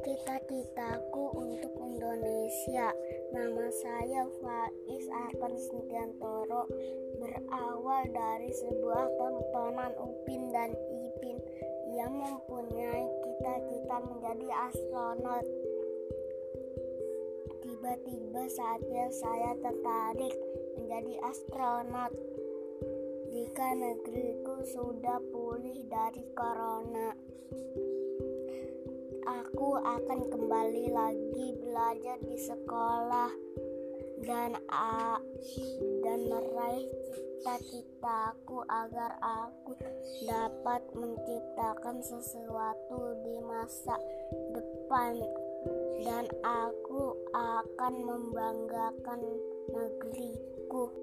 Cita-citaku untuk Indonesia. Nama saya Faiz Arkan Sintiantoro Berawal dari sebuah tontonan Upin dan Ipin Yang mempunyai cita-cita menjadi astronot. Tiba-tiba saatnya saya tertarik menjadi astronot. Jika negeriku sudah pulih dari corona aku akan kembali lagi belajar di sekolah dan a dan meraih cita-citaku agar aku dapat menciptakan sesuatu di masa depan dan aku akan membanggakan negeriku.